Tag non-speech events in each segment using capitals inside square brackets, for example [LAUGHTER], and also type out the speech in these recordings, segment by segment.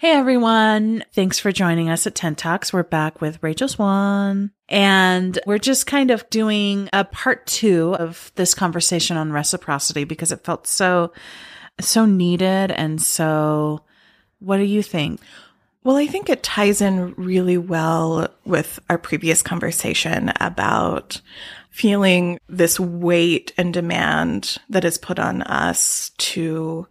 Hey everyone. Thanks for joining us at Tent Talks. We're back with Rachel Swan and we're just kind of doing a part two of this conversation on reciprocity because it felt so, so needed. And so what do you think? Well, I think it ties in really well with our previous conversation about feeling this weight and demand that is put on us to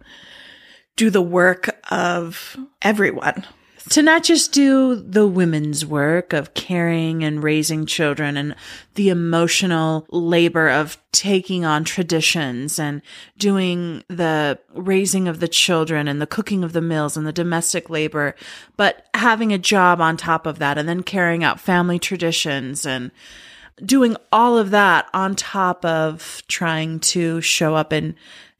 do the work of everyone. To not just do the women's work of caring and raising children and the emotional labor of taking on traditions and doing the raising of the children and the cooking of the meals and the domestic labor, but having a job on top of that and then carrying out family traditions and doing all of that on top of trying to show up in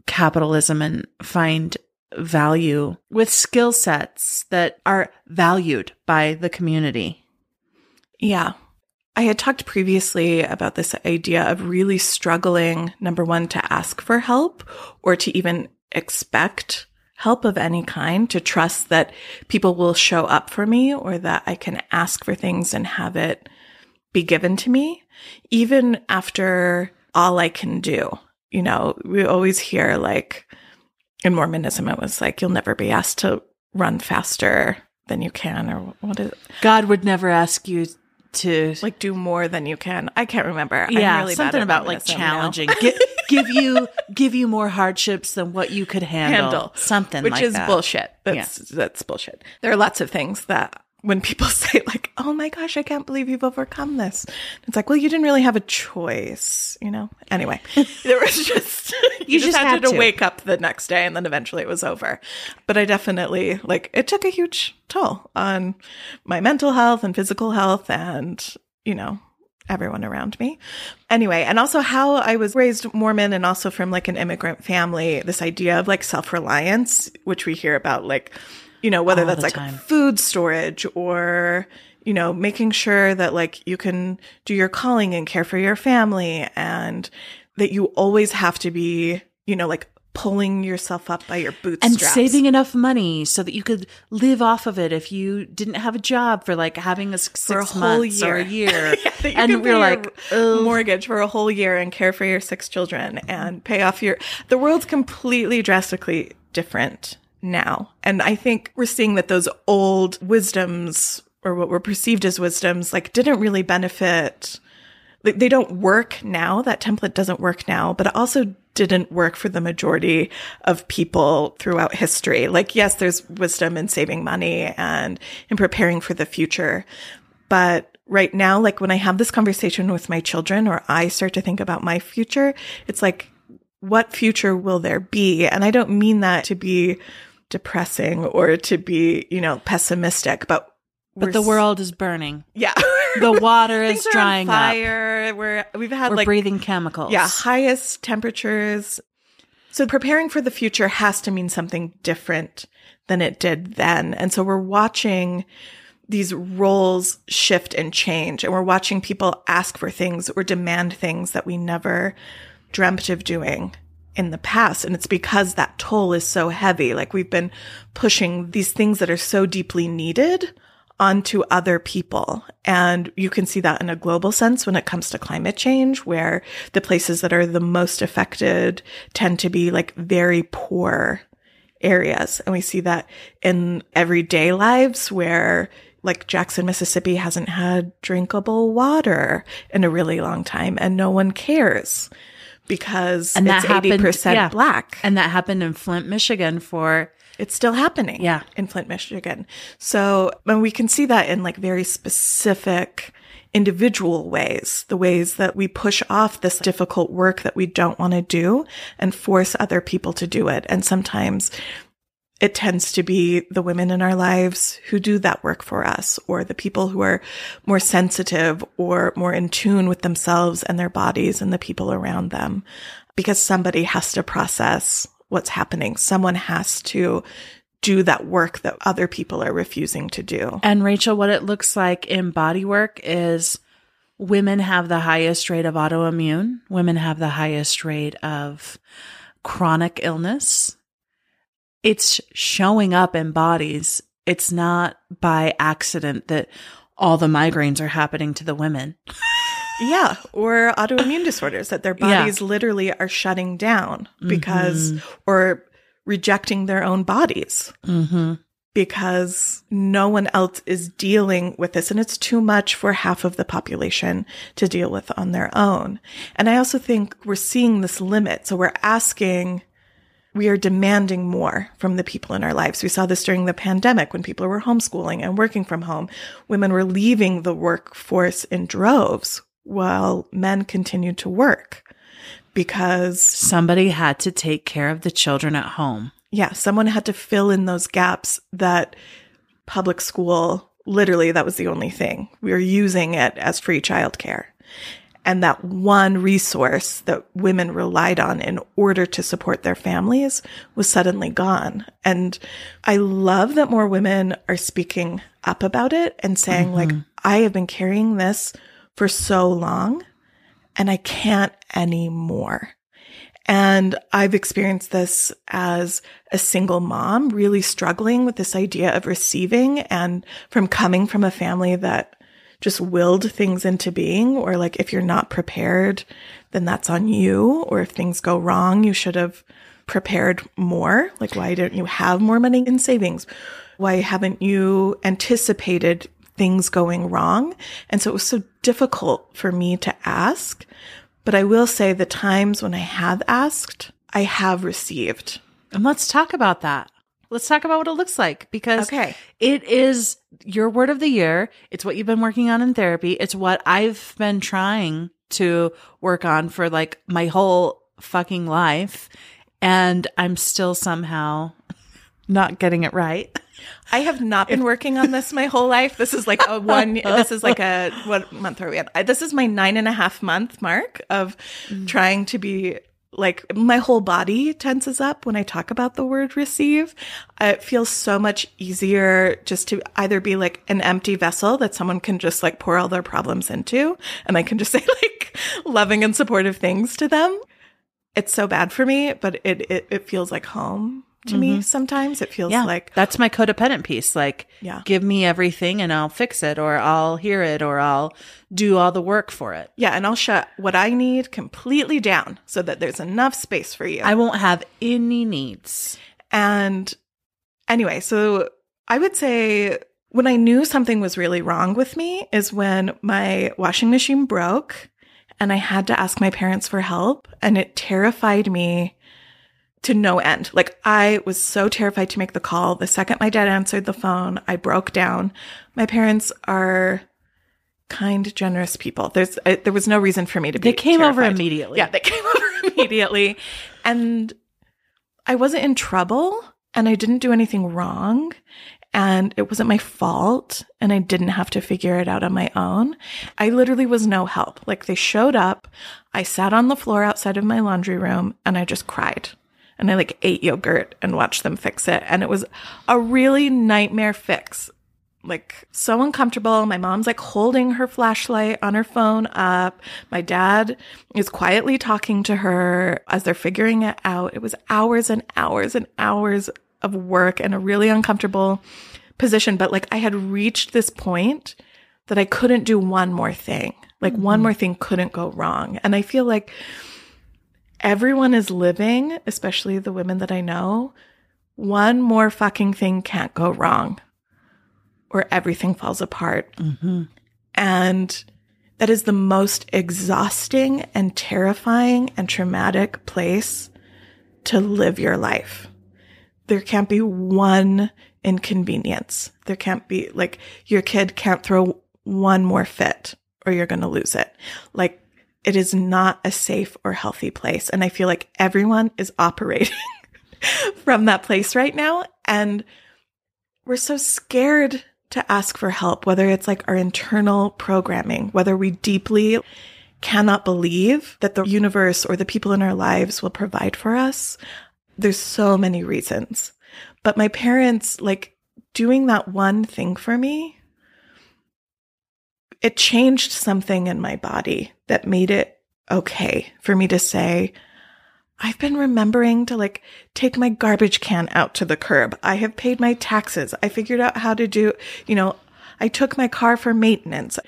capitalism and find value with skill sets that are valued by the community. Yeah. I had talked previously about this idea of really struggling, number one, to ask for help or to even expect help of any kind, to trust that people will show up for me or that I can ask for things and have it be given to me, even after all I can do. You know, we always hear like, in Mormonism, it was like, you'll never be asked to run faster than you can, or what is it? God would never ask you to Like, do more than you can. I can't remember. I'm yeah, really something about like challenging, give, [LAUGHS] give you give you more hardships than what you could handle, handle something which like is that. bullshit. That's that's bullshit. There are lots of things that when people [LAUGHS] say like, "Oh my gosh, I can't believe you've overcome this," it's like, well, you didn't really have a choice, you know. Anyway, [LAUGHS] there was just [LAUGHS] you, just just, had, had to to. wake up the next day, and then eventually it was over. But I definitely like it took a huge toll on my mental health and physical health, and you know everyone around me. Anyway, and also how I was raised Mormon and also from like an immigrant family, this idea of like self-reliance, which we hear about like, you know, whether All that's like time. food storage or, you know, making sure that like you can do your calling and care for your family and that you always have to be, you know, like pulling yourself up by your bootstraps. and saving enough money so that you could live off of it if you didn't have a job for like having a six for a whole year or a [LAUGHS] year. Yeah, that you and we're like, "Ugh." mortgage for a whole year and care for your six children and pay off your. The world's completely drastically different now, and I think we're seeing that those old wisdoms or what were perceived as wisdoms like didn't really benefit. They don't work now. That template doesn't work now, but it also didn't work for the majority of people throughout history. Like, yes, there's wisdom in saving money and in preparing for the future. But right now, like when I have this conversation with my children or I start to think about my future, it's like, what future will there be? And I don't mean that to be depressing or to be, you know, pessimistic, but but the world is burning. yeah, The [LAUGHS] water is Things are on drying up. fire. We're we've had We're like breathing chemicals. yeah, highest temperatures. So preparing for the future has to mean something different than it did then. And so we're watching these roles shift and change and we're watching people ask for things or demand things that we never dreamt of doing in the past. And it's because that toll is so heavy. Like we've been pushing these things that are so deeply needed onto other people. And you can see that in a global sense when it comes to climate change, where the places that are the most affected tend to be like very poor areas. And we see that in everyday lives where like Jackson, Mississippi hasn't had drinkable water in a really long time and no one cares because And that it's happened 80% yeah. black. And that happened in Flint, Michigan for It's still happening. Yeah. In Flint, Michigan. So and we can see that in like very specific individual ways, the ways that we push off this difficult work that we don't want to do and force other people to do it. And sometimes it tends to be the women in our lives who do that work for us or the people who are more sensitive or more in tune with themselves and their bodies and the people around them because somebody has to process what's happening. Someone has to do that work that other people are refusing to do. And Rachel, what it looks like in body work is women have the highest rate of autoimmune, women have the highest rate of chronic illness. It's showing up in bodies it's not by accident that all the migraines are happening to the women. [LAUGHS] Yeah, or autoimmune disorders that their Yeah. bodies literally are shutting down because, or rejecting their own bodies Mm-hmm. because no one else is dealing with this. And it's too much for half of the population to deal with on their own. And I also think we're seeing this limit. So we're asking, we are demanding more from the people in our lives. We saw this during the pandemic when people were homeschooling and working from home. Women were leaving the workforce in droves while men continued to work because Somebody had to take care of the children at home. yeah, someone had to fill in those gaps that public school, literally, that was the only thing. We were using it as free childcare. And that one resource that women relied on in order to support their families was suddenly gone. And I love that more women are speaking up about it and saying, like, mm-hmm. I have been carrying this for so long and I can't anymore. And I've experienced this as a single mom, really struggling with this idea of receiving and from coming from a family that just willed things into being, or like if you're not prepared, then that's on you. Or if things go wrong, you should have prepared more. Like, why don't you have more money in savings? Why haven't you anticipated things going wrong? And so it was so difficult for me to ask. But I will say the times when I have asked, I have received. And let's talk about that. Let's talk about what it looks like because Okay. it is your word of the year. It's what you've been working on in therapy. It's what I've been trying to work on for like my whole fucking life. And I'm still somehow [LAUGHS] not getting it right. I have not been working on this my whole life. This is like a [LAUGHS] one, this is like a, what month are we at? This is my nine and a half month mark of mm. trying to be like, my whole body tenses up when I talk about the word receive. It feels so much easier just to either be like an empty vessel that someone can just like pour all their problems into and I can just [LAUGHS] say like loving and supportive things to them. It's so bad for me, but it, it, it feels like home to me mm-hmm. sometimes. It feels Yeah. like, that's my codependent piece. Like, Yeah. give me everything and I'll fix it or I'll hear it or I'll do all the work for it. Yeah, and I'll shut what I need completely down so that there's enough space for you. I won't have any needs. and anyway, so I would say when I knew something was really wrong with me is when my washing machine broke and I had to ask my parents for help and it terrified me to no end. Like I was so terrified to make the call. The second my dad answered the phone, I broke down. My parents are kind, generous people. There's I, there was no reason for me to be They came over immediately. Yeah, they [LAUGHS] came over immediately. And I wasn't in trouble and I didn't do anything wrong. And it wasn't my fault. And I didn't have to figure it out on my own. I literally was no help. Like they showed up. I sat on the floor outside of my laundry room and I just cried. And I like ate yogurt and watched them fix it. And it was a really nightmare fix like so uncomfortable. My mom's like holding her flashlight on her phone up. My dad is quietly talking to her as they're figuring it out. It was hours and hours and hours of work and a really uncomfortable position. But like I had reached this point that I couldn't do one more thing. Like one mm-hmm. more thing couldn't go wrong. And I feel like everyone is living, especially the women that I know, one more fucking thing can't go wrong or everything falls apart. Mm-hmm. And that is the most exhausting and terrifying and traumatic place to live your life. There can't be one inconvenience. There can't be like your kid can't throw one more fit or you're going to lose it. Like it is not a safe or healthy place. And I feel like everyone is operating [LAUGHS] from that place right now. And we're so scared to ask for help, whether it's like our internal programming, whether we deeply cannot believe that the universe or the people in our lives will provide for us. There's so many reasons. But my parents, like doing that one thing for me, it changed something in my body that made it okay for me to say, I've been remembering to like take my garbage can out to the curb. I have paid my taxes. I figured out how to do, you know, I took my car for maintenance.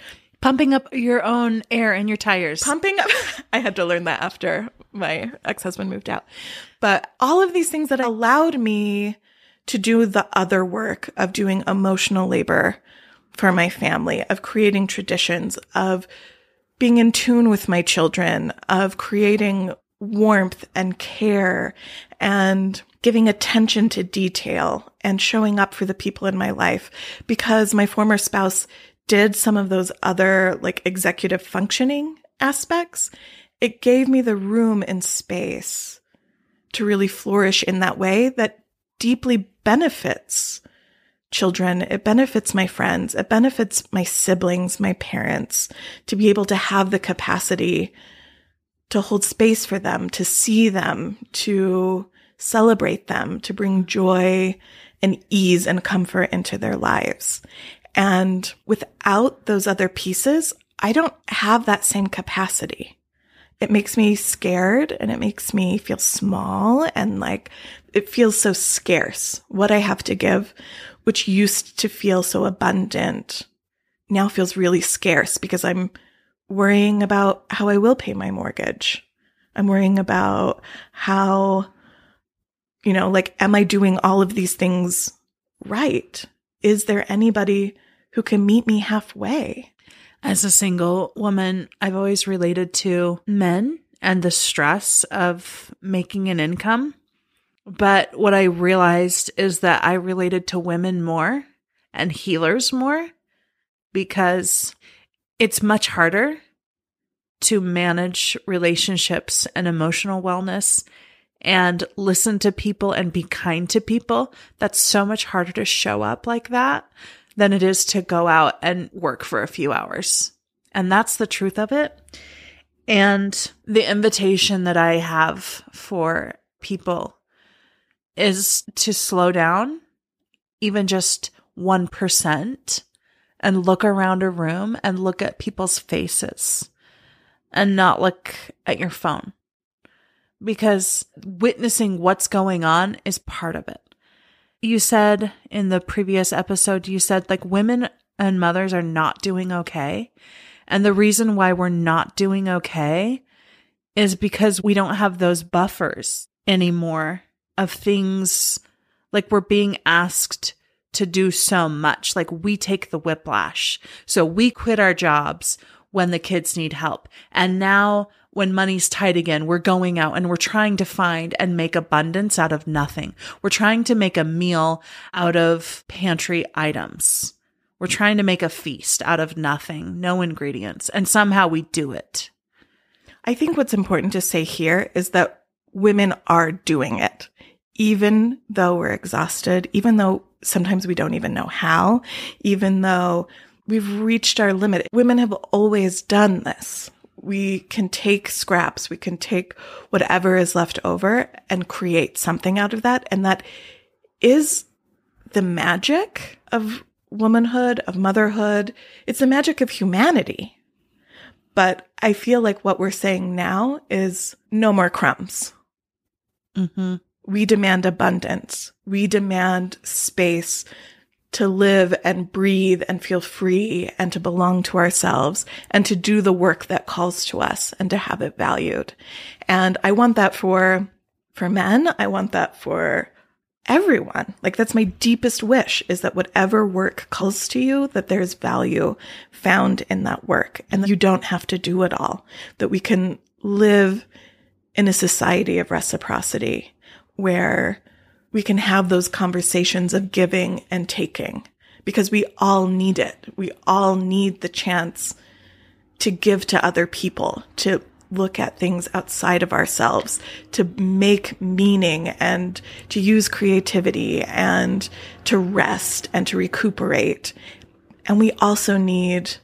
Pumping up your own air in your tires. Pumping up. [LAUGHS] I had to learn that after my ex husband moved out. But all of these things that allowed me to do the other work of doing emotional labor for my family, of creating traditions, of being in tune with my children, of creating warmth and care and giving attention to detail and showing up for the people in my life because my former spouse did some of those other like executive functioning aspects. It gave me the room and space to really flourish in that way that deeply benefits children. It benefits my friends. It benefits my siblings, my parents to be able to have the capacity to hold space for them, to see them, to celebrate them, to bring joy and ease and comfort into their lives. And without those other pieces, I don't have that same capacity. It makes me scared and it makes me feel small and like it feels so scarce what I have to give, which used to feel so abundant now feels really scarce because I'm worrying about how I will pay my mortgage. I'm worrying about how, you know, like, am I doing all of these things right? Is there anybody who can meet me halfway? As a single woman, I've always related to men and the stress of making an income. But what I realized is that I related to women more and healers more because it's much harder to manage relationships and emotional wellness and listen to people and be kind to people. That's so much harder to show up like that than it is to go out and work for a few hours. And that's the truth of it. And the invitation that I have for people is to slow down, even just 1%, and look around a room and look at people's faces and not look at your phone. Because witnessing what's going on is part of it. You said in the previous episode, you said like women and mothers are not doing okay. And the reason why we're not doing okay is because we don't have those buffers anymore of things like we're being asked to do so much. Like we take the whiplash. So we quit our jobs when the kids need help. And now when money's tight again, we're going out and we're trying to find and make abundance out of nothing. We're trying to make a meal out of pantry items. We're trying to make a feast out of nothing, no ingredients, and somehow we do it. I think what's important to say here is that women are doing it even though we're exhausted, even though sometimes we don't even know how, even though we've reached our limit. Women have always done this. We can take scraps, we can take whatever is left over and create something out of that. And that is the magic of womanhood, of motherhood. It's the magic of humanity. But I feel like what we're saying now is no more crumbs. Mm-hmm. We demand abundance. We demand space to live and breathe and feel free and to belong to ourselves and to do the work that calls to us and to have it valued. And I want that for, for men. I want that for everyone. Like that's my deepest wish is that whatever work calls to you, that there's value found in that work and that you don't have to do it all, that we can live in a society of reciprocity where we can have those conversations of giving and taking because we all need it. We all need the chance to give to other people, to look at things outside of ourselves, to make meaning and to use creativity and to rest and to recuperate. And we also need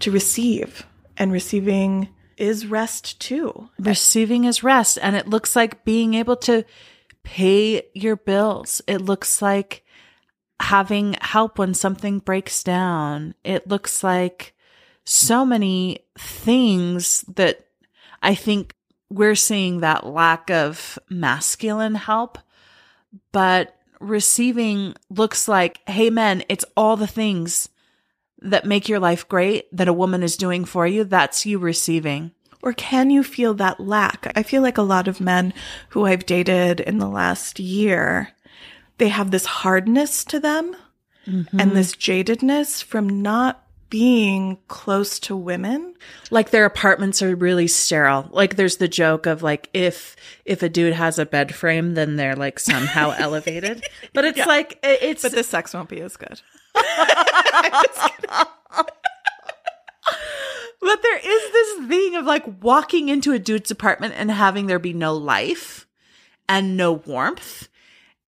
to receive and receiving is rest too. Receiving is rest. And it looks like being able to pay your bills. It looks like having help when something breaks down. It looks like so many things that I think we're seeing that lack of masculine help, but receiving looks like, hey, men, it's all the things that make your life great that a woman is doing for you. That's you receiving. Or can you feel that lack? I feel like a lot of men who I've dated in the last year, they have this hardness to them mm-hmm. and this jadedness from not being close to women. Like their apartments are really sterile. Like there's the joke of like if if a dude has a bed frame, then they're like somehow [LAUGHS] elevated. But it's yeah. like it's But the sex won't be as good. [LAUGHS] [LAUGHS] But there is this thing of like walking into a dude's apartment and having there be no life and no warmth.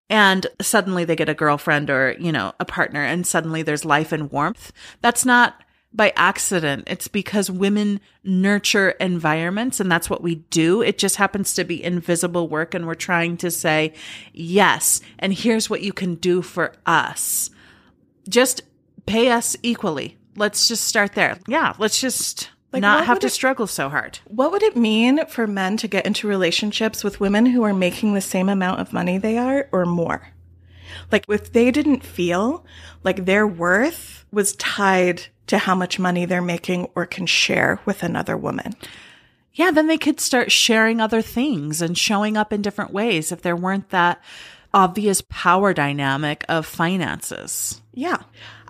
And suddenly they get a girlfriend or, you know, a partner and suddenly there's life and warmth. That's not by accident. It's because women nurture environments and that's what we do. It just happens to be invisible work. And we're trying to say, yes, and here's what you can do for us. Just pay us equally let's just start there. Yeah, let's just like, not have to it, struggle so hard. What would it mean for men to get into relationships with women who are making the same amount of money they are or more? Like, if they didn't feel like their worth was tied to how much money they're making or can share with another woman. Yeah, then they could start sharing other things and showing up in different ways if there weren't that obvious power dynamic of finances. Yeah.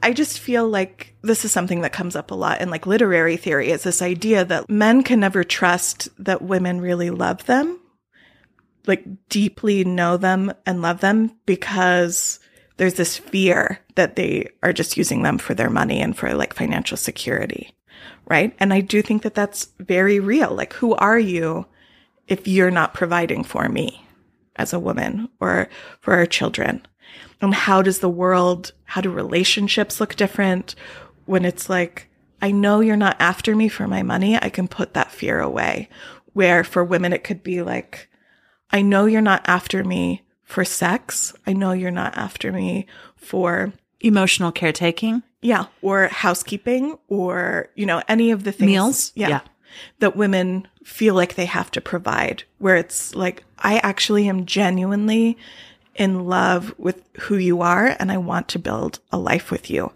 I just feel like this is something that comes up a lot in like literary theory is this idea that men can never trust that women really love them, like deeply know them and love them because there's this fear that they are just using them for their money and for like financial security. Right. And I do think that that's very real. Like, who are you if you're not providing for me as a woman or for our children? And how does the world, how do relationships look different when it's like, I know you're not after me for my money. I can put that fear away. Where for women, it could be like, I know you're not after me for sex. I know you're not after me for emotional caretaking. Yeah. Or housekeeping or, you know, any of the things. Meals. Yeah. yeah. That women feel like they have to provide, where it's like, I actually am genuinely in love with who you are and I want to build a life with you.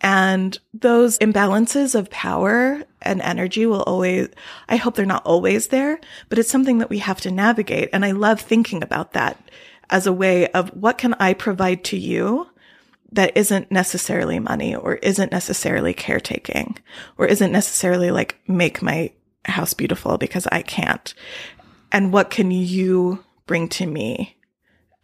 And those imbalances of power and energy will always, I hope they're not always there, but it's something that we have to navigate. And I love thinking about that as a way of what can I provide to you that isn't necessarily money or isn't necessarily caretaking or isn't necessarily like make my house beautiful because I can't. And what can you bring to me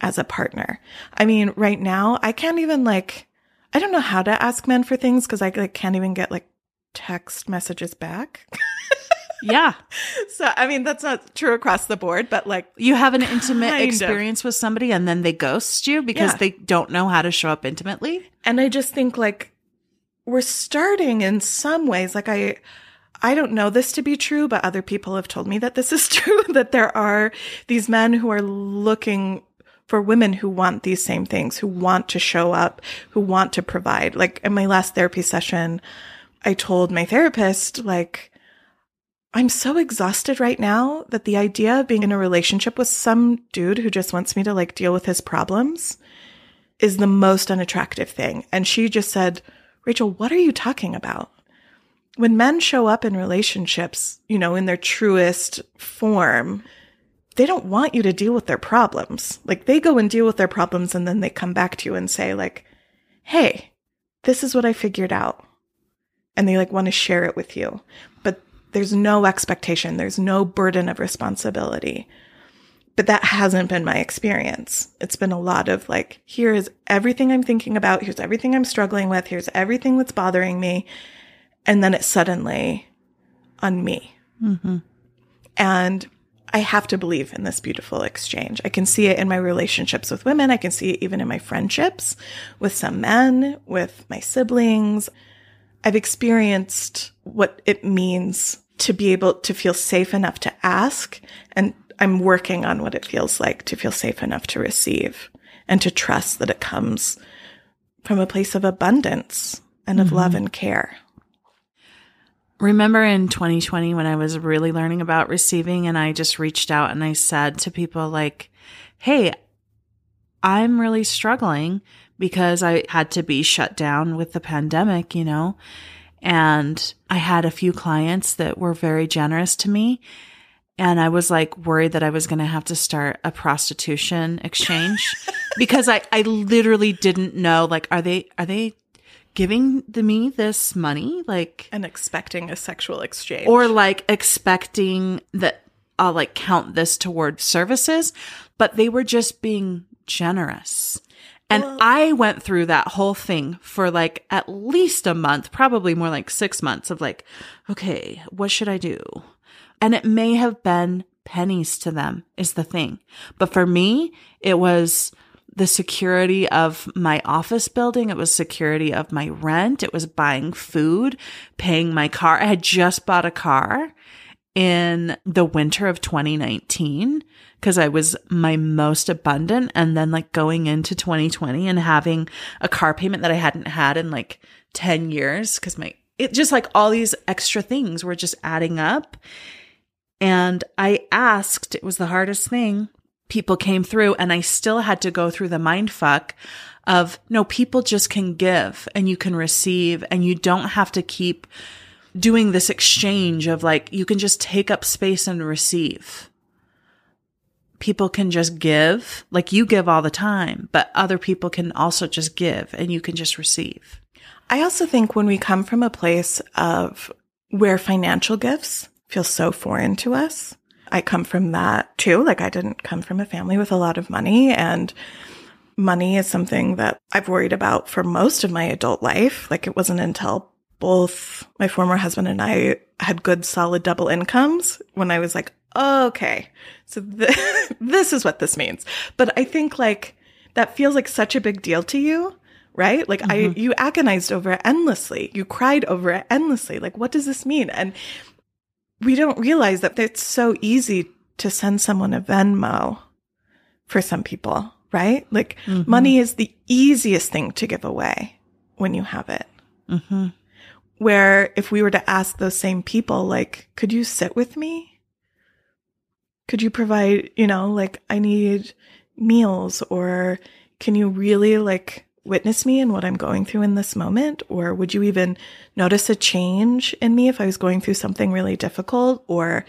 as a partner. I mean, right now, I can't even like, I don't know how to ask men for things because I like can't even get like text messages back. [LAUGHS] yeah. [LAUGHS] So, I mean, that's not true across the board, but like you have an intimate experience of. with somebody and then they ghost you because yeah. they don't know how to show up intimately. And I just think like we're starting in some ways, like I, I don't know this to be true, but other people have told me that this is [LAUGHS] true, that there are these men who are looking for women who want these same things, who want to show up, who want to provide. Like in my last therapy session, I told my therapist, like, I'm so exhausted right now that the idea of being in a relationship with some dude who just wants me to like deal with his problems is the most unattractive thing. And she just said, Rachel, what are you talking about? When men show up in relationships, you know, in their truest form, they don't want you to deal with their problems. Like they go and deal with their problems and then they come back to you and say like, Hey, this is what I figured out. And they like want to share it with you, there's no expectation. There's no burden of responsibility. But that hasn't been my experience. It's been a lot of like, here is everything I'm thinking about. Here's everything I'm struggling with. Here's everything that's bothering me. And then it's suddenly on me. Mm-hmm. And I have to believe in this beautiful exchange. I can see it in my relationships with women. I can see it even in my friendships with some men, with my siblings. I've experienced what it means to be able to feel safe enough to ask. And I'm working on what it feels like to feel safe enough to receive and to trust that it comes from a place of abundance and of mm-hmm. love and care. remember in 2020 when I was really learning about receiving and I just reached out and I said to people like, Hey, I'm really struggling because I had to be shut down with the pandemic, you know, and I had a few clients that were very generous to me. And I was like worried that I was going to have to start a prostitution exchange [LAUGHS] because I, I literally didn't know, like, are they, are they giving the, me this money? Like, And expecting a sexual exchange. or like expecting that I'll like count this toward services, but they were just being generous. And I went through that whole thing for like at least a month, probably more like six months of like, okay, what should I do? And it may have been pennies to them is the thing. But for me, it was the security of my office building. It was security of my rent. It was buying food, paying my car. I had just bought a car in the winter of 2019 because I was my most abundant. And then like going into 2020 and having a car payment that I hadn't had in like 10 years because my, it just like all these extra things were just adding up. And I asked, it was the hardest thing. People came through and I still had to go through the mind fuck of no, people just can give and you can receive and you don't have to keep doing this exchange of like, you can just take up space and receive. People can just give, like you give all the time, but other people can also just give and you can just receive. I also think when we come from a place of where financial gifts feel so foreign to us, I come from that too. Like I didn't come from a family with a lot of money and money is something that I've worried about for most of my adult life. Like it wasn't until both my former husband and I had good solid double incomes when I was like, okay, so th- [LAUGHS] this is what this means. But I think like that feels like such a big deal to you right? Like I, you agonized over it endlessly. You cried over it endlessly. Like, what does this mean? And we don't realize that it's so easy to send someone a Venmo for some people, right? Like money is the easiest thing to give away when you have it. Mm-hmm. Where if we were to ask those same people, like, could you sit with me? Could you provide, you know, like I need meals or can you really like witness me in what I'm going through in this moment? Or would you even notice a change in me if I was going through something really difficult? Or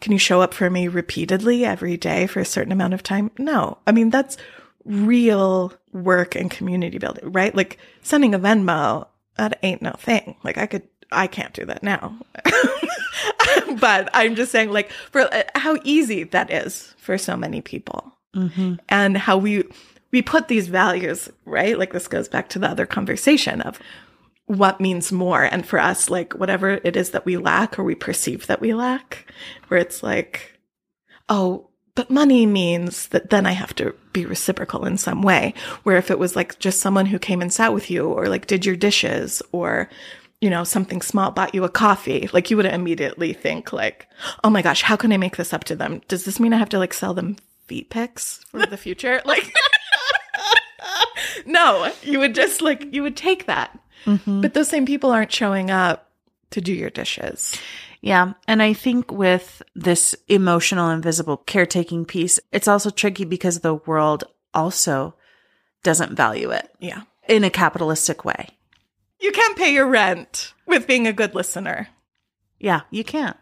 can you show up for me repeatedly every day for a certain amount of time? No. I mean, that's real work and community building, right? Like sending a Venmo, that ain't no thing. Like I could, I can't do that now. [LAUGHS] but I'm just saying like for uh, how easy that is for so many people Mm-hmm. and how we we put these values right like this goes back to the other conversation of what means more and for us like whatever it is that we lack or we perceive that we lack where it's like oh but money means that then i have to be reciprocal in some way where if it was like just someone who came and sat with you or like did your dishes or you know something small bought you a coffee like you would immediately think like oh my gosh how can i make this up to them? Does this mean i have to like sell them feet pics for the future? [LAUGHS] Like no you would just like you would take that. Mm-hmm. but those same people aren't showing up to do your dishes Yeah. And I think with this emotional invisible caretaking piece, it's also tricky because the world also doesn't value it yeah in a capitalistic way. you can't pay your rent with being a good listener Yeah, you can't.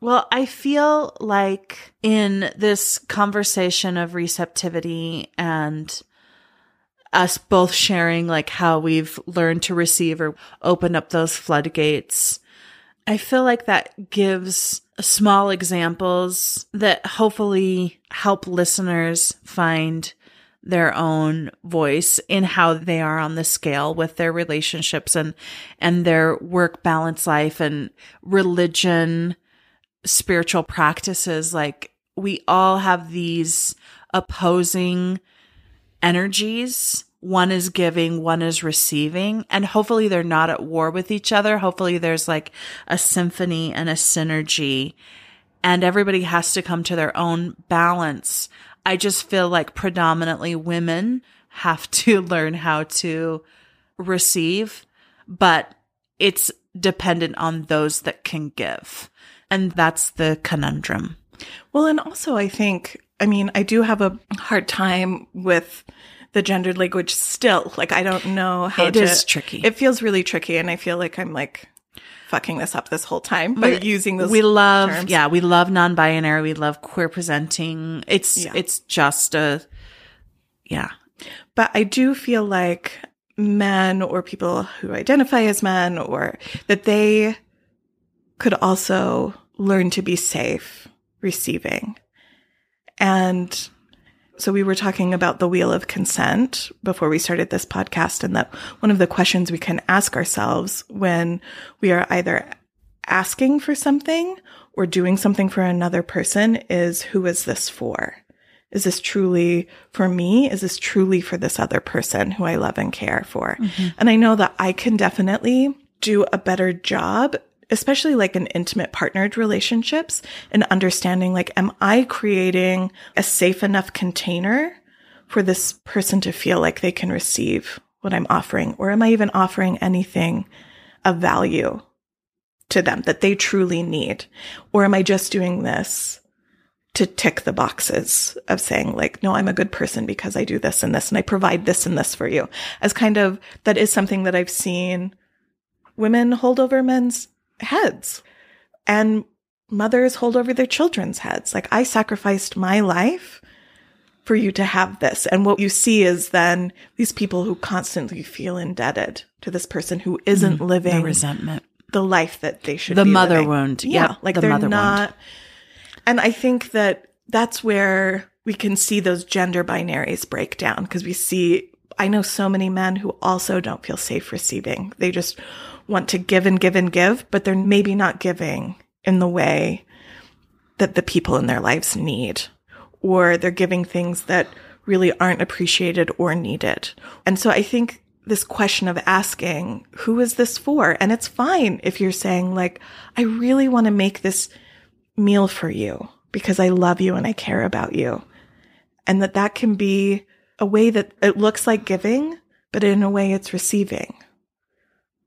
Well, I feel like in this conversation of receptivity and us both sharing like how we've learned to receive or open up those floodgates, I feel like that gives small examples that hopefully help listeners find their own voice in how they are on the scale with their relationships and and their work balance life and religion spiritual practices. Like we all have these opposing energies one is giving one is receiving and hopefully they're not at war with each other hopefully there's like a symphony and a synergy and everybody has to come to their own balance i just feel like predominantly women have to [LAUGHS] learn how to receive but it's dependent on those that can give. And that's the conundrum. Well, and also I think, I mean, I do have a hard time with the gendered language still. Like, I don't know how It to. is tricky. It feels really tricky. And I feel like I'm like fucking this up this whole time by using those. we love terms. yeah we love non-binary we love queer presenting it's Yeah. it's just a yeah But I do feel like men or people who identify as men or that they could also learn to be safe receiving. And so we were talking about the wheel of consent before we started this podcast and that one of the questions we can ask ourselves when we are either asking for something or doing something for another person is who is this for? Is this truly for me? Is this truly for this other person who I love and care for? Mm-hmm. And I know that I can definitely do a better job, especially like in intimate partnered relationships and understanding like, am I creating a safe enough container for this person to feel like they can receive what I'm offering? Or am I even offering anything of value to them that they truly need? Or am I just doing this to tick the boxes of saying like, no, I'm a good person because I do this and this and I provide this and this for you as kind of, that is something that I've seen women hold over men's heads and mothers hold over their children's heads. Like I sacrificed my life for you to have this. And what you see is then these people who constantly feel indebted to this person who isn't mm, the living resentment the life that they should The mother living. wound. Yeah. Yep, like the they're mother wound. not. And I think that that's where we can see those gender binaries break down because we see, I know so many men who also don't feel safe receiving. They just want to give and give and give, but they're maybe not giving in the way that the people in their lives need, or they're giving things that really aren't appreciated or needed. And so I think this question of asking, who is this for? And it's fine if you're saying, like, I really want to make this meal for you because I love you and I care about you. And that that can be a way that it looks like giving, but in a way it's receiving.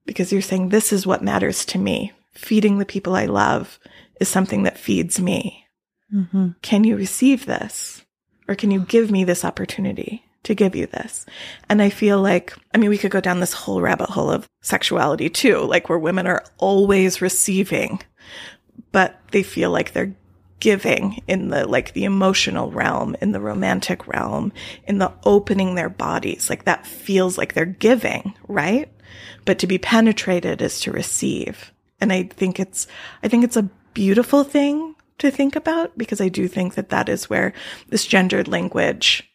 Because you're saying, this is what matters to me. Feeding the people I love is something that feeds me. mm-hmm. Can you receive this? Or can you give me this opportunity to give you this? And I feel like, I mean, we could go down this whole rabbit hole of sexuality too, like where women are always receiving, but they feel like they're giving in the like the emotional realm, in the romantic realm, in the opening their bodies. Like that feels like they're giving, right? But to be penetrated is to receive. And I think it's, I think it's a beautiful thing to think about because I do think that that is where this gendered language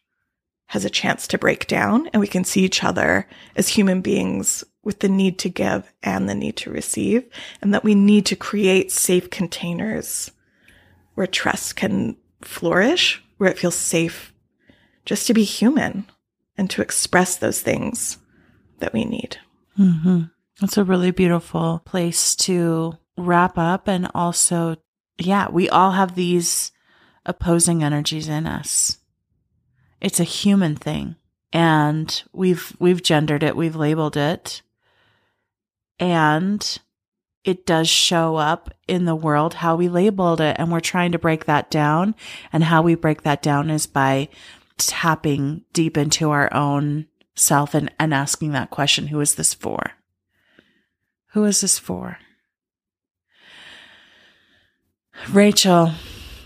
has a chance to break down and we can see each other as human beings with the need to give and the need to receive and that we need to create safe containers where trust can flourish, where it feels safe just to be human and to express those things that we need. Mm-hmm. It's a really beautiful place to wrap up. And also, yeah, we all have these opposing energies in us. It's a human thing. And we've, we've gendered it. We've labeled it. And it does show up in the world how we labeled it. And we're trying to break that down. And how we break that down is by tapping deep into our own self and, and asking that question Who is this for? Who is this for? Rachel,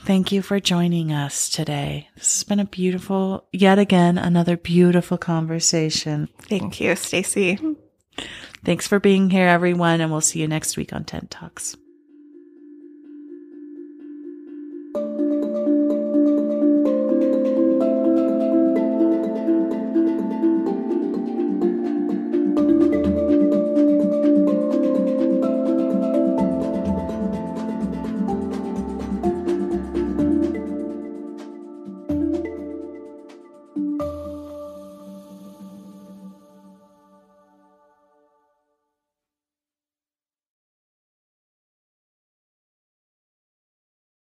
thank you for joining us today. This has been a beautiful, yet again, another beautiful conversation. Thank you, Stacy. Thanks for being here, everyone, and we'll see you next week on Tent Talks.